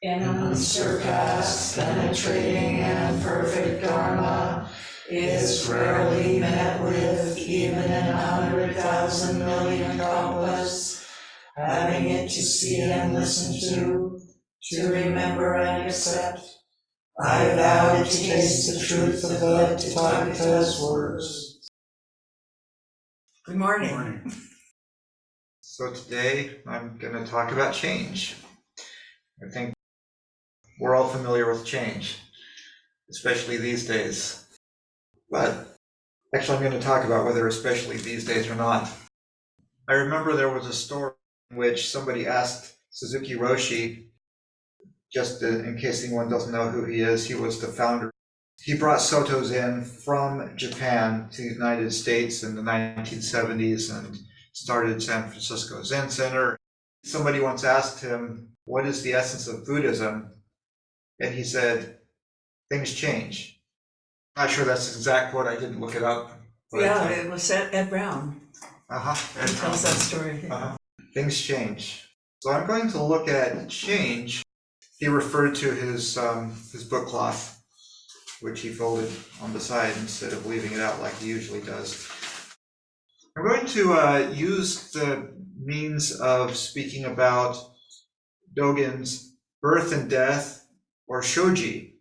in unsurpassed, penetrating, and perfect Dharma is rarely met with even in a hundred thousand million kalpas. Having it to see and listen to, to remember and accept, I vow to taste the truth of the Tathagata's words. Good morning. morning. So today I'm going to talk about change. I think we're all familiar with change, especially these days. But actually, I'm going to talk about whether especially these days or not. I remember there was a story in which somebody asked Suzuki Roshi, just in case anyone doesn't know who he is, he was the founder. He brought Soto Zen from Japan to the United States in the 1970s and started San Francisco Zen Center. Somebody once asked him, What is the essence of Buddhism? And he said, Things change. Not sure that's the exact quote, I didn't look it up. but- Yeah, it was Ed Ed Brown. Uh-huh. He tells that story. Uh-huh. Things change. So I'm going to look at change. He referred to his um, his book cloth, which he folded on the side instead of leaving it out like he usually does. I'm going to uh, use the means of speaking about Dogen's birth and death, or shoji,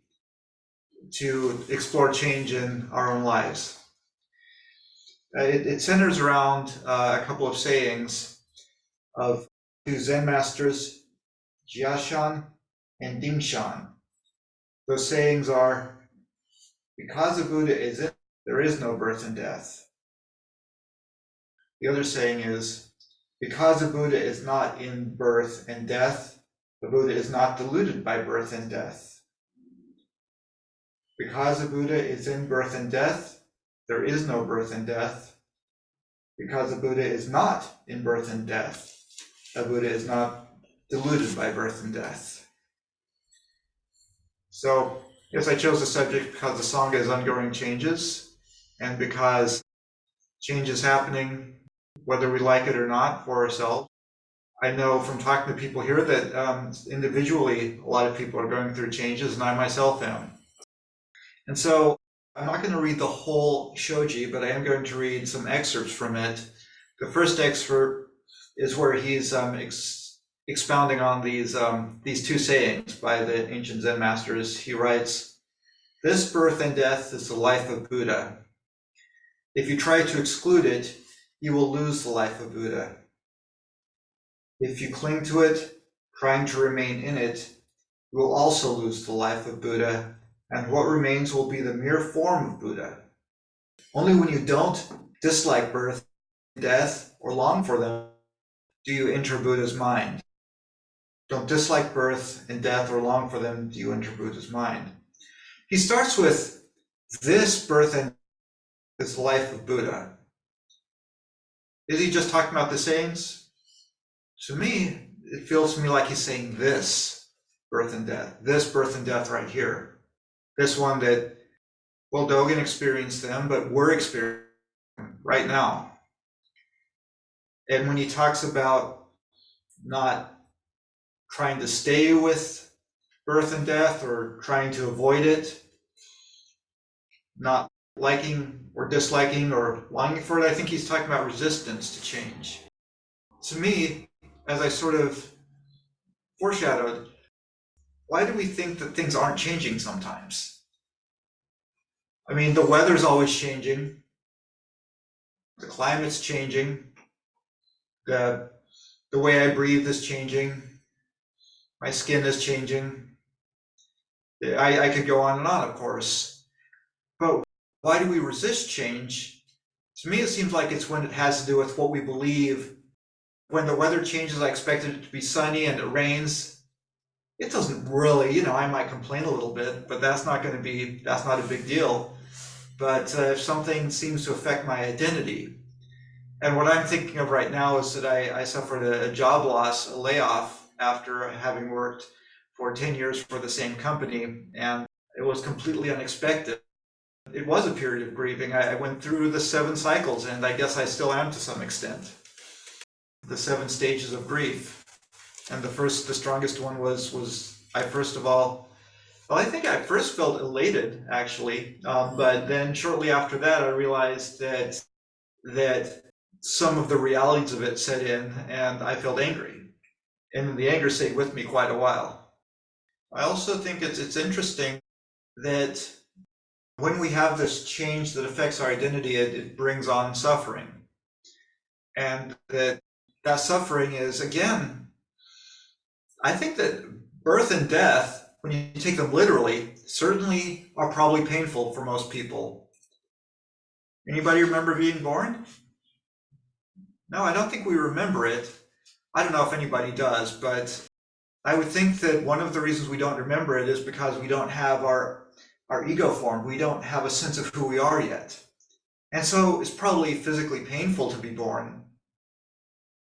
to explore change in our own lives. Uh, It, it centers around uh, a couple of sayings of two Zen masters, Jiashan and Dingshan. Those sayings are, because the Buddha is in, there is no birth and death. The other saying is, because the Buddha is not in birth and death, the Buddha is not deluded by birth and death. Because the Buddha is in birth and death, there is no birth and death. Because the Buddha is not in birth and death, the Buddha is not deluded by birth and death. So, yes, I chose the subject because the Sangha is undergoing changes, and because change is happening whether we like it or not for ourselves. I know from talking to people here that um, individually, a lot of people are going through changes, and I myself am. And so, I'm not going to read the whole shoji, but I am going to read some excerpts from it. The first excerpt is where he's um, ex- expounding on these um, these two sayings by the ancient Zen masters. He writes, "This birth and death is the life of Buddha. If you try to exclude it, you will lose the life of Buddha. If you cling to it, trying to remain in it, you will also lose the life of Buddha, and what remains will be the mere form of Buddha. Only when you don't dislike birth, and death, or long for them do you enter Buddha's mind. Don't dislike birth and death or long for them do you enter Buddha's mind. He starts with this birth and this life of Buddha. Is he just talking about the sayings? To me, it feels to me like he's saying this birth and death, this birth and death right here. This one that, well, Dogen experienced them, but we're experiencing right now. And when he talks about not trying to stay with birth and death or trying to avoid it, not liking or disliking or longing for it, I think he's talking about resistance to change. To me, as I sort of foreshadowed, why do we think that things aren't changing sometimes? I mean, the weather's always changing, the climate's changing, the the way I breathe is changing, my skin is changing. I, I could go on and on, of course. But why do we resist change? To me, it seems like it's when it has to do with what we believe. When the weather changes, I expected it to be sunny and it rains. It doesn't really, you know, I might complain a little bit, but that's not going to be, that's not a big deal. But uh, if something seems to affect my identity, and what I'm thinking of right now is that I, I suffered a, a job loss, a layoff after having worked for 10 years for the same company, and it was completely unexpected. It was a period of grieving. I, I went through the seven cycles, and I guess I still am to some extent. The seven stages of grief. And the first, the strongest one was was I first of all, well, I think I first felt elated actually, um, but then shortly after that, I realized that that some of the realities of it set in, and I felt angry, and the anger stayed with me quite a while. I also think it's it's interesting that when we have this change that affects our identity, it, it brings on suffering, and that that suffering is again. I think that birth and death, when you take them literally, certainly are probably painful for most people. Anybody remember being born? No, I don't think we remember it. I don't know if anybody does, but I would think that one of the reasons we don't remember it is because we don't have our our ego formed. We don't have a sense of who we are yet. And so it's probably physically painful to be born.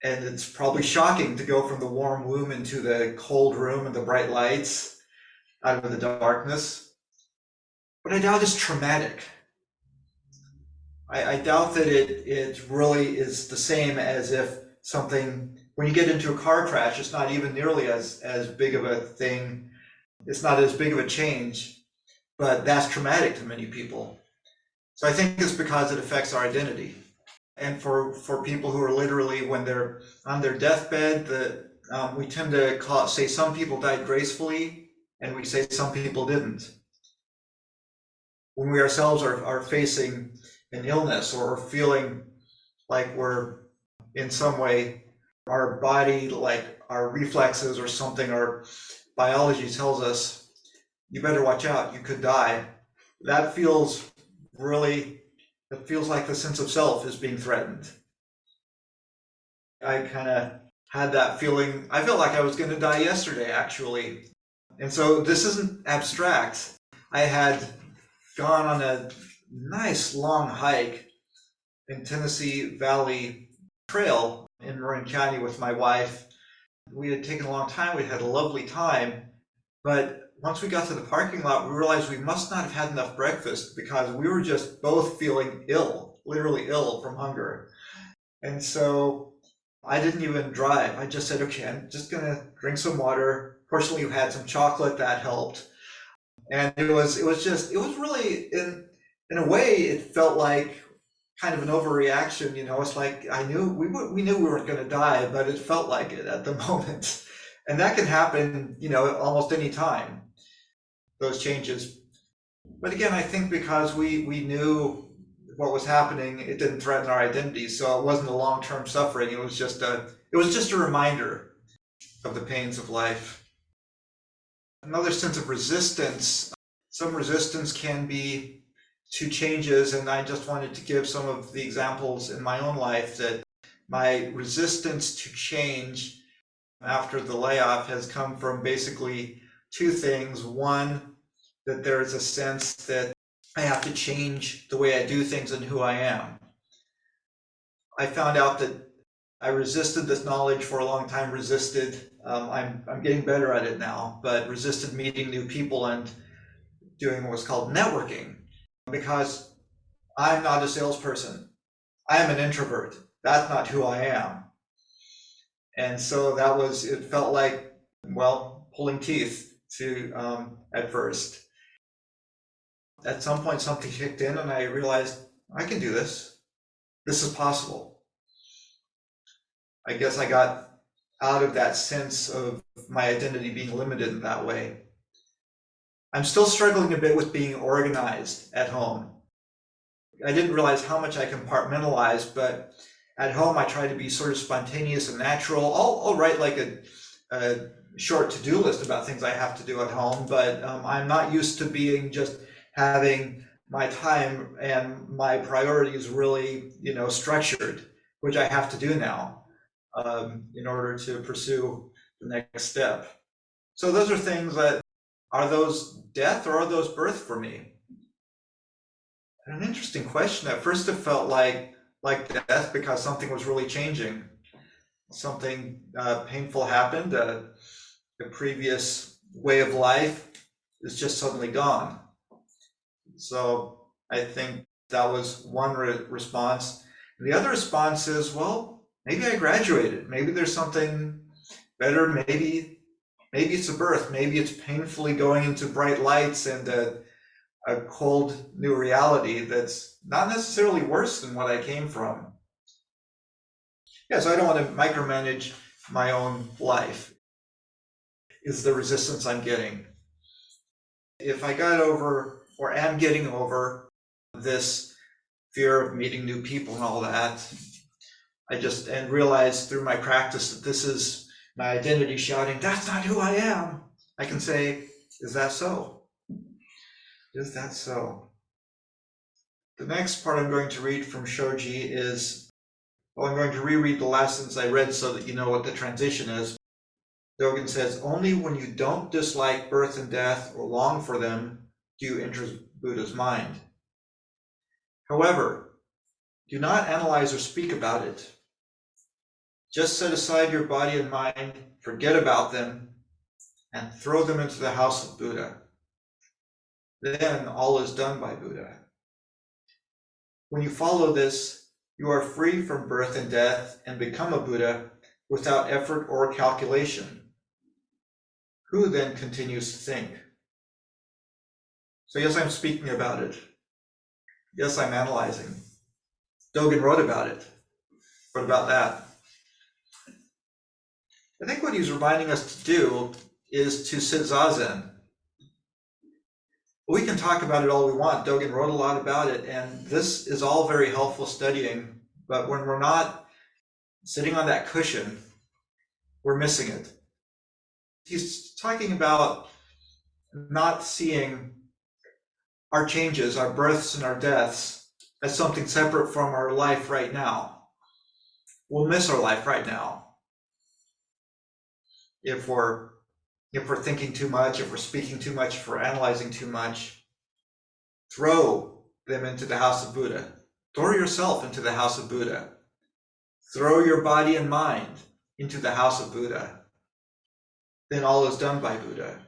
And it's probably shocking to go from the warm womb into the cold room and the bright lights out of the darkness. But I doubt it's traumatic. I, I doubt that it, it really is the same as if something, when you get into a car crash, it's not even nearly as, as big of a thing. It's not as big of a change, but that's traumatic to many people. So I think it's because it affects our identity. And for, for people who are literally, when they're on their deathbed, the, um, we tend to call, say some people died gracefully, and we say some people didn't. When we ourselves are, are facing an illness or feeling like we're in some way our body like our reflexes or something our biology tells us you better watch out you could die that feels really it feels like the sense of self is being threatened. I kind of had that feeling i felt like i was going to die yesterday actually. And so this isn't abstract. I had gone on a nice long hike in Tennessee Valley Trail in Marin County with my wife. We had taken a long time, we had a lovely time, but once we got to the parking lot, we realized we must not have had enough breakfast because we were just both feeling ill, literally ill from hunger. And so I didn't even drive. I just said, okay, I'm just gonna drink some water. Fortunately, we had some chocolate that helped. And it was it was just it was really in in a way, it felt like kind of an overreaction. You know, it's like I knew we we knew we weren't going to die, but it felt like it at the moment, and that can happen. You know, almost any time. Those changes, but again, I think because we we knew what was happening, it didn't threaten our identity, so it wasn't a long term suffering. It was just a it was just a reminder of the pains of life. Another sense of resistance. Some resistance can be to changes, and I just wanted to give some of the examples in my own life that my resistance to change after the layoff has come from basically two things. One, that there is a sense that I have to change the way I do things and who I am. I found out that I resisted this knowledge for a long time, resisted, um, I'm, I'm getting better at it now, but resisted meeting new people and doing what's called networking because I'm not a salesperson. I am an introvert. That's not who I am. And so that was, it felt like, well, pulling teeth to, um, at first. At some point, something kicked in and I realized I can do this. This is possible. I guess I got out of that sense of my identity being limited in that way. I'm still struggling a bit with being organized at home. I didn't realize how much I compartmentalized, but at home I try to be sort of spontaneous and natural. I'll, I'll write like a, a short to-do list about things I have to do at home, but um, I'm not used to being just having my time and my priorities really, you know, structured, which I have to do now um, in order to pursue the next step. So those are things that are those death or are those birth for me? An interesting question. At first, it felt like like death because something was really changing. Something uh, painful happened. Uh, the previous way of life is just suddenly gone. So I think that was one re- response. The other response is, well, maybe I graduated. Maybe there's something better. Maybe maybe it's a birth, maybe it's painfully going into bright lights and a, a cold new reality that's not necessarily worse than what I came from. Yeah, so I don't want to micromanage my own life. Is the resistance I'm getting. If I got over or am getting over this fear of meeting new people and all that, I just and realize through my practice that this is my identity shouting, that's not who I am. I can say, is that so? Is that so? The next part I'm going to read from Shoji is, well, I'm going to reread the lessons I read so that you know what the transition is. Dogen says, only when you don't dislike birth and death or long for them do you enter Buddha's mind. However, do not analyze or speak about it. Just set aside your body and mind, forget about them, and throw them into the house of Buddha. Then all is done by Buddha. When you follow this, you are free from birth and death and become a Buddha without effort or calculation. Who then continues to think? So, yes, I'm speaking about it. Yes, I'm analyzing. Dogen wrote about it. What about that? I think what he's reminding us to do is to sit zazen. We can talk about it all we want. Dogen wrote a lot about it, and this is all very helpful studying. But when we're not sitting on that cushion, we're missing it. He's talking about not seeing our changes, our births and our deaths as something separate from our life right now. We'll miss our life right now if we're if we're thinking too much, if we're speaking too much, if we're analyzing too much. Throw them into the house of Buddha. Throw yourself into the house of Buddha. Throw your body and mind into the house of Buddha. Then all is done by Buddha.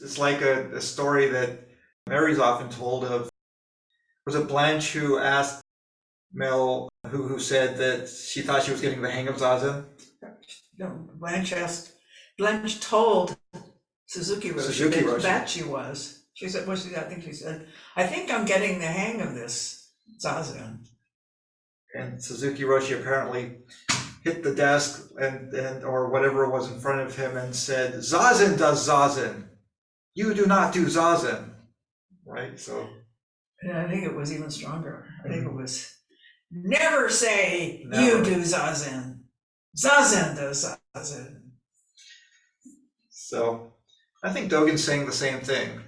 It's like a, a story that Mary's often told of. Was it Blanche who asked Mel, who, who said that she thought she was getting the hang of Zazen? No, Blanche asked, Blanche told Suzuki Roshi Suzuki that, Roshi. that she was. She said, well, she, I think she said, I think I'm getting the hang of this zazen. And Suzuki Roshi apparently hit the desk and, and or whatever was in front of him and said, Zazen does Zazen. You do not do Zazen. Right? So And I think it was even stronger. I think mm-hmm. it was, never say Never. you do zazen. Zazen does zazen. so I think Dogen's saying the same thing.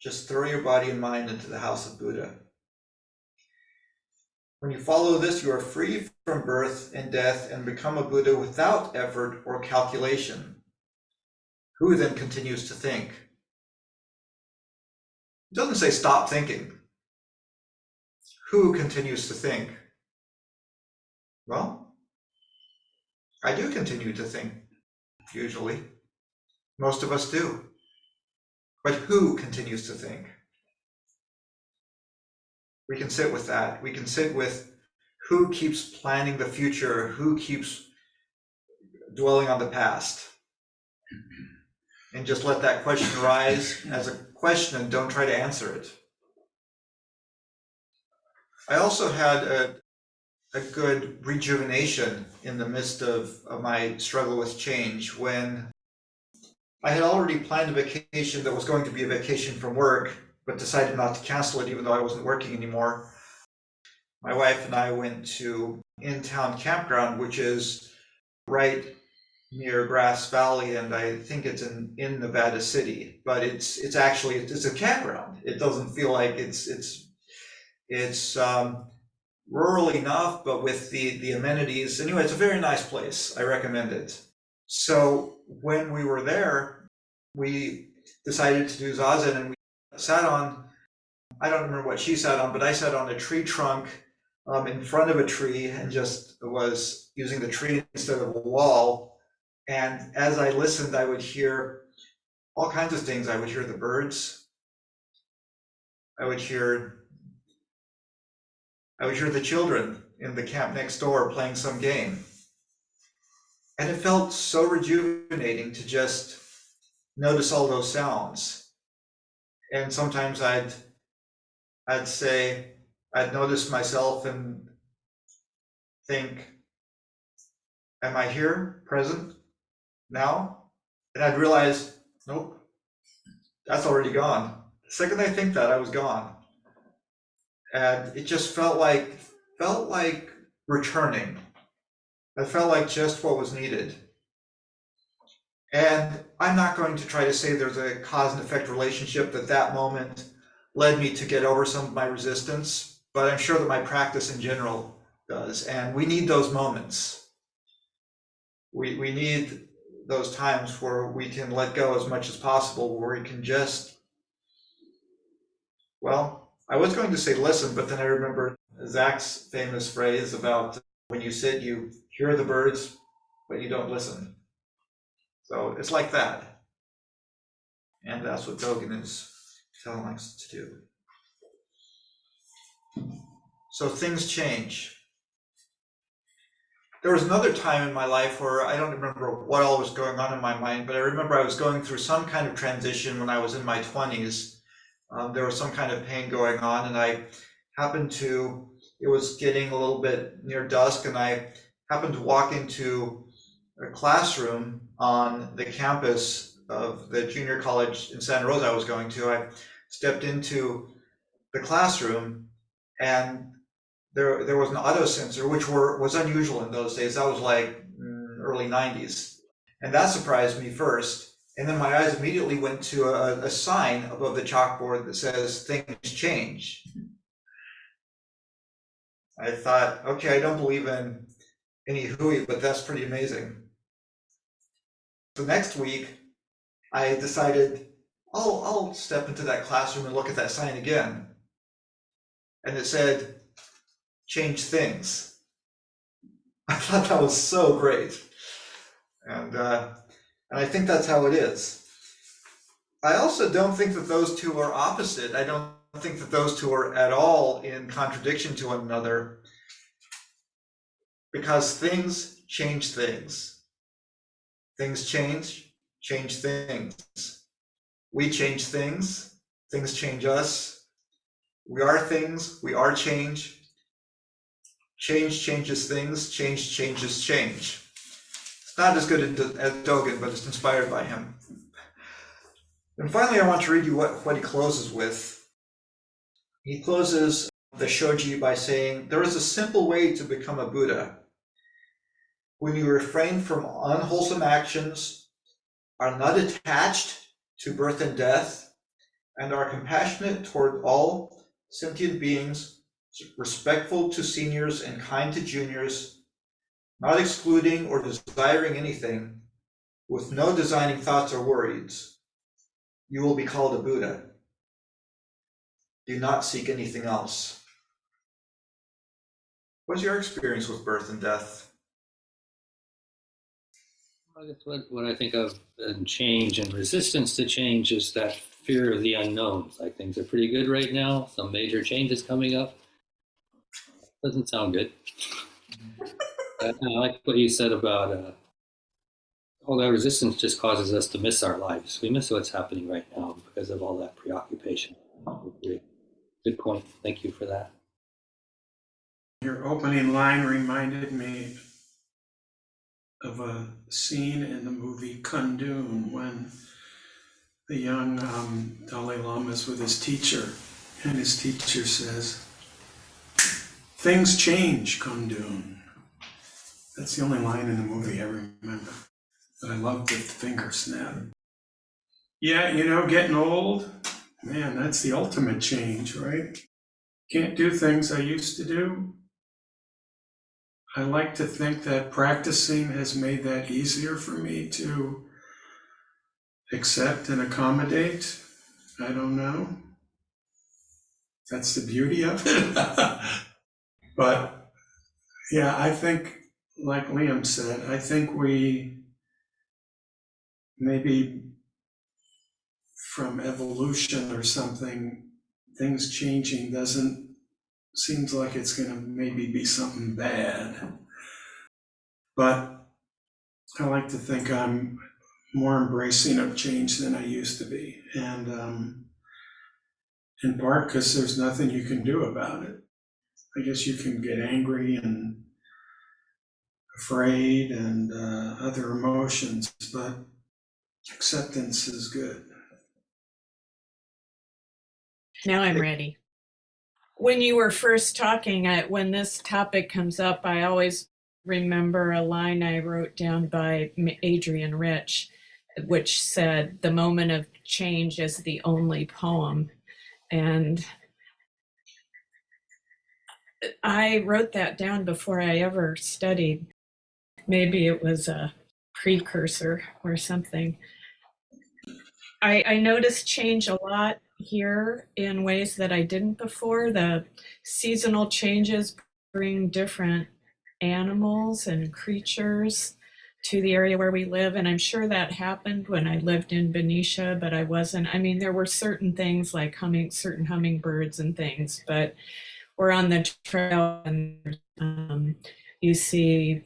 Just throw your body and mind into the house of Buddha. When you follow this, you are free from birth and death and become a Buddha without effort or calculation. Who then continues to think? It doesn't say stop thinking. Who continues to think? Well, I do continue to think, usually. Most of us do. But who continues to think? We can sit with that. We can sit with who keeps planning the future, who keeps dwelling on the past. And just let that question rise as a question and don't try to answer it. I also had a, a good rejuvenation in the midst of, of my struggle with change when I had already planned a vacation that was going to be a vacation from work, but decided not to cancel it even though I wasn't working anymore. My wife and I went to Inn Town Campground, which is right near Grass Valley, and I think it's in, in Nevada City, but it's it's actually it's a campground. It doesn't feel like it's it's it's um, rural enough, but with the the amenities. Anyway, it's a very nice place. I recommend it. So when we were there, we decided to do zazen, and sat on. I don't remember what she sat on, but I sat on a tree trunk um, in front of a tree and just was using the tree instead of a wall. And as I listened, I would hear all kinds of things. I would hear the birds. I would hear I would hear the children in the camp next door playing some game. And it felt so rejuvenating to just notice all those sounds. And sometimes I'd I'd say I'd notice myself and think, am I here, present, now? And I'd realize, nope, that's already gone. The second I think that, I was gone. And it just felt like felt like returning. It felt like just what was needed. And I'm not going to try to say there's a cause and effect relationship that that moment led me to get over some of my resistance, but I'm sure that my practice in general does. And we need those moments. We, we need those times where we can let go as much as possible, where we can just, well, I was going to say listen, but then I remember Zach's famous phrase about when you sit, you hear the birds, but you don't listen. So it's like that. And that's what Dogen is telling us to do. So things change. There was another time in my life where I don't remember what all was going on in my mind, but I remember I was going through some kind of transition when I was in my 20s. Um, there was some kind of pain going on, and I happened to, it was getting a little bit near dusk, and I happened to walk into classroom on the campus of the junior college in Santa Rosa I was going to. I stepped into the classroom and there there was an auto sensor which were was unusual in those days. That was like mm, early 90s. And that surprised me first. And then my eyes immediately went to a, a sign above the chalkboard that says things change. I thought, okay, I don't believe in any hooey, but that's pretty amazing. The next week, I decided, I'll, I'll step into that classroom and look at that sign again. And it said, change things. I thought that was so great. And, uh, and I think that's how it is. I also don't think that those two are opposite. I don't think that those two are at all in contradiction to one another because things change things. Things change, change things. We change things, things change us. We are things, we are change. Change changes things, change changes change. It's not as good as Dogen, but it's inspired by him. And finally, I want to read you what, what he closes with. He closes the shoji by saying, There is a simple way to become a Buddha. When you refrain from unwholesome actions, are not attached to birth and death, and are compassionate toward all sentient beings, respectful to seniors and kind to juniors, not excluding or desiring anything, with no designing thoughts or worries, you will be called a Buddha. Do not seek anything else. What's your experience with birth and death? I guess what, what I think of in change and resistance to change is that fear of the unknowns. Like things are pretty good right now, some major changes coming up. Doesn't sound good. I like what you said about uh, all that resistance just causes us to miss our lives. We miss what's happening right now because of all that preoccupation. Good point. Thank you for that. Your opening line reminded me of a scene in the movie Kundun when the young um, Dalai Lama is with his teacher, and his teacher says, Things change, Kundun. That's the only line in the movie I remember. But I love the finger snap. Yeah, you know, getting old, man, that's the ultimate change, right? Can't do things I used to do. I like to think that practicing has made that easier for me to accept and accommodate. I don't know. That's the beauty of it. but yeah, I think, like Liam said, I think we maybe from evolution or something, things changing doesn't seems like it's going to maybe be something bad. But I like to think I'm more embracing of change than I used to be. And um, in part because there's nothing you can do about it. I guess you can get angry and afraid and uh, other emotions, but acceptance is good. Now I'm ready. When you were first talking, I, when this topic comes up, I always remember a line I wrote down by Adrienne Rich, which said, The moment of change is the only poem. And I wrote that down before I ever studied. Maybe it was a precursor or something. I, I noticed change a lot here in ways that I didn't before. The seasonal changes bring different animals and creatures to the area where we live. And I'm sure that happened when I lived in Benicia, but I wasn't. I mean, there were certain things like humming, certain hummingbirds and things, but we're on the trail and um, you see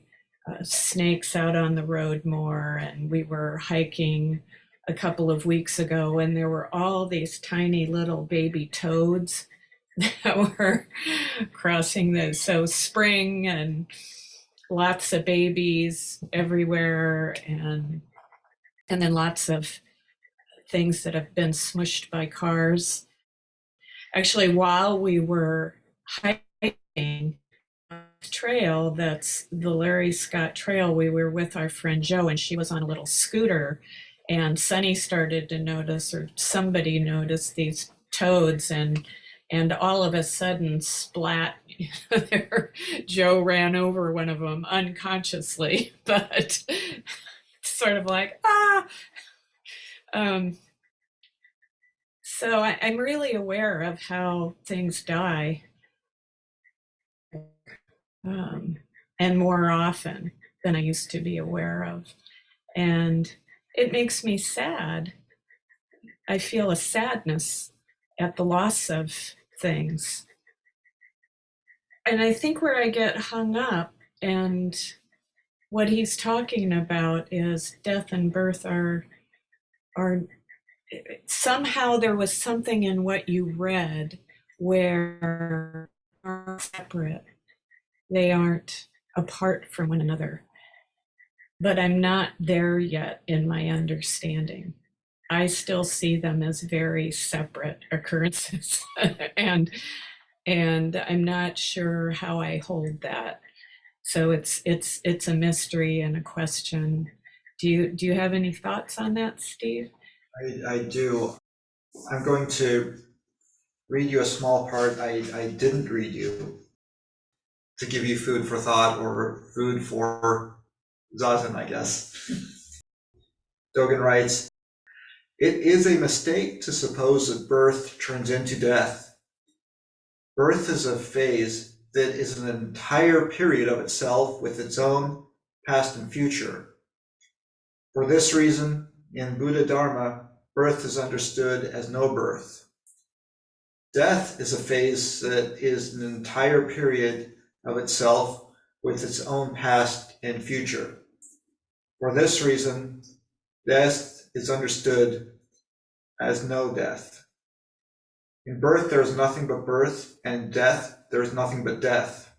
uh, snakes out on the road more. And we were hiking a couple of weeks ago and there were all these tiny little baby toads that were crossing the so spring and lots of babies everywhere and and then lots of things that have been smushed by cars. Actually while we were hiking trail that's the larry scott trail we were with our friend joe and she was on a little scooter and Sunny started to notice, or somebody noticed these toads, and and all of a sudden, splat! there, Joe ran over one of them unconsciously, but sort of like ah. Um, so I, I'm really aware of how things die, um, and more often than I used to be aware of, and it makes me sad. I feel a sadness at the loss of things. And I think where I get hung up and what he's talking about is death and birth are are somehow there was something in what you read where are separate. They aren't apart from one another but I'm not there yet in my understanding. I still see them as very separate occurrences and and I'm not sure how I hold that. So it's it's it's a mystery and a question. Do you do you have any thoughts on that, Steve? I, I do. I'm going to read you a small part I, I didn't read you to give you food for thought or food for Zazen, I guess. Dogen writes, It is a mistake to suppose that birth turns into death. Birth is a phase that is an entire period of itself with its own past and future. For this reason, in Buddha Dharma, birth is understood as no birth. Death is a phase that is an entire period of itself with its own past and future. For this reason, death is understood as no death. In birth, there is nothing but birth, and in death, there is nothing but death.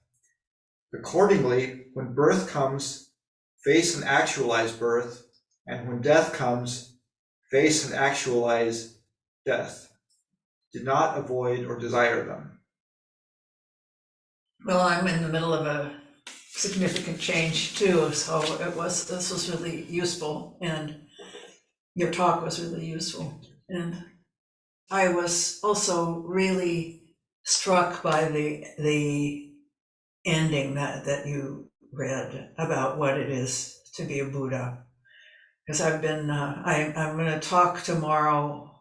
Accordingly, when birth comes, face and actualize birth, and when death comes, face and actualize death. Do not avoid or desire them. Well, I'm in the middle of a significant change too, so it was, this was really useful and your talk was really useful. And I was also really struck by the, the ending that, that you read about what it is to be a Buddha. Because I've been, uh, I, I'm gonna talk tomorrow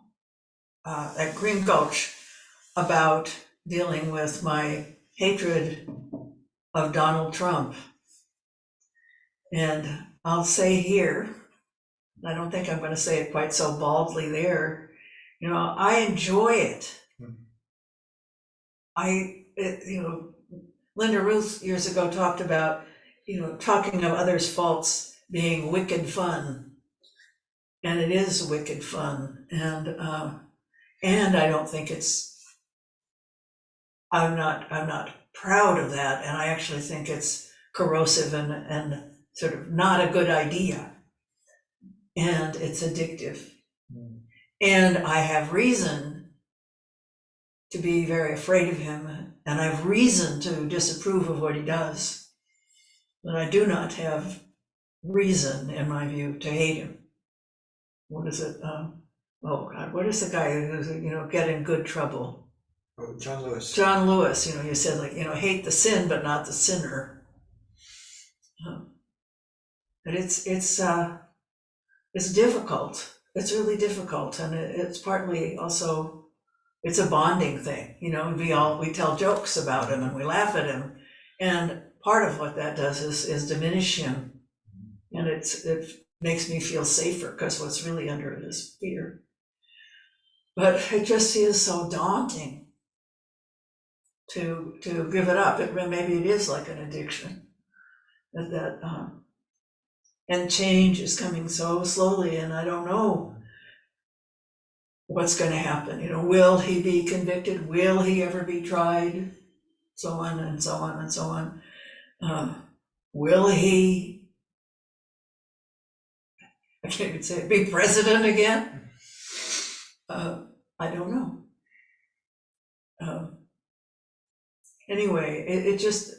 uh, at Green Gulch about dealing with my hatred of Donald Trump. And I'll say here, I don't think I'm going to say it quite so baldly there, you know, I enjoy it. Mhm. I, it, you know, Linda Ruth years ago talked about, you know, talking of others' faults being wicked fun. And it is wicked fun, and, uh, and I don't think it's, I'm not, I'm not proud of that, and I actually think it's corrosive and, and sort of not a good idea. And it's addictive. Hmm. And I have reason to be very afraid of him, and I have reason to disapprove of what he does. But I do not have reason, in my view, to hate him. What is it? Um, oh God, what is the guy who's you know get in good trouble? Oh, John Lewis. John Lewis. You know, you said like you know hate the sin, but not the sinner. Um, But it's it's uh, it's difficult. It's really difficult, and it, it's partly also it's a bonding thing. You know, we all we tell jokes about him and we laugh at him, and part of what that does is is diminish him, and it's it makes me feel safer because what's really under it is fear. But it just is so daunting to to give it up. It maybe it is like an addiction that that um, and change is coming so slowly, and I don't know what's going to happen. You know, will he be convicted? Will he ever be tried? So on and so on and so on. Um, will he? I can't even say it, be president again. Uh, I don't know. Um, anyway, it, it just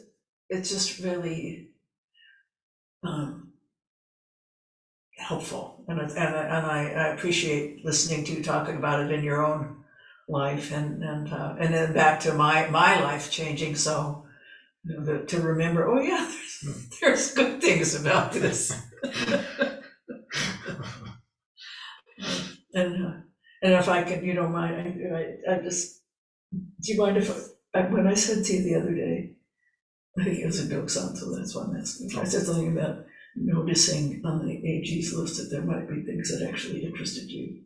it's just really um, helpful, and it, and I, and I, I appreciate listening to you talking about it in your own life, and and uh, and then back to my my life changing. So you know, to remember, oh yeah, there's, there's good things about this. and uh, and if I could, you don't mind, I, I, I just, do you mind if I, when I said to you the other day, I think it was a joke song, so that's why I'm asking. I said something about noticing on the AG's list that there might be things that actually interested you.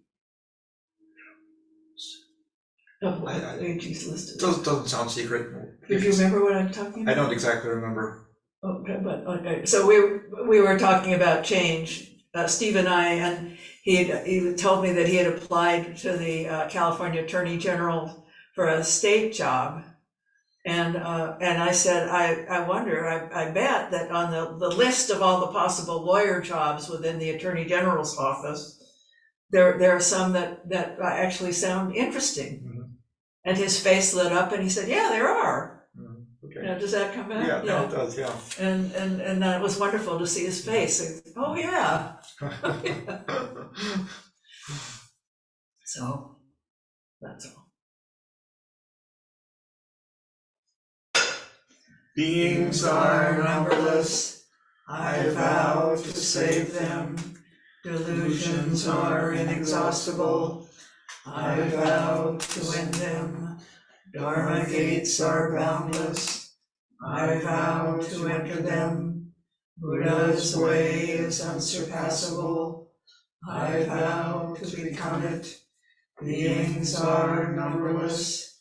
Of what I- I- the AG's list is. Doesn't, doesn't sound secret. Do you remember what I'm talking about? I don't exactly remember. Okay, but, okay, so we, we were talking about change, uh, Steve and I, and he he told me that he had applied to the, uh, California Attorney General for a state job. And, uh, and I said, I, I wonder, I, I bet that on the, the list of all the possible lawyer jobs within the Attorney General's office, there, there are some that, that actually sound interesting. Mhm. And his face lit up and he said, yeah, there are. Okay. Now, does that come back? Yeah, no, it does, yeah. And, and, and that was wonderful to see his face. Oh, yeah. So, that's all. Beings are numberless. I vow to save them. Delusions are inexhaustible. I vow to end them. Dharma gates are boundless. I vow to enter them. Buddha's way is unsurpassable. I vow to become it. Beings are numberless.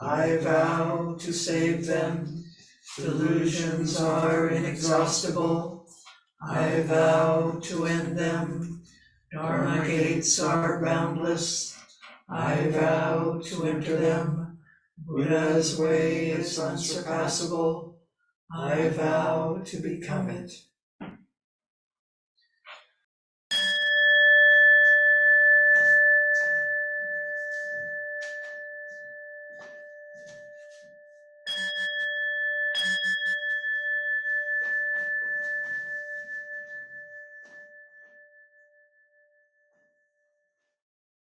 I vow to save them. Delusions are inexhaustible. I vow to end them. Dharma gates are boundless. I vow to enter them. Buddha's way is unsurpassable. I vow to become it.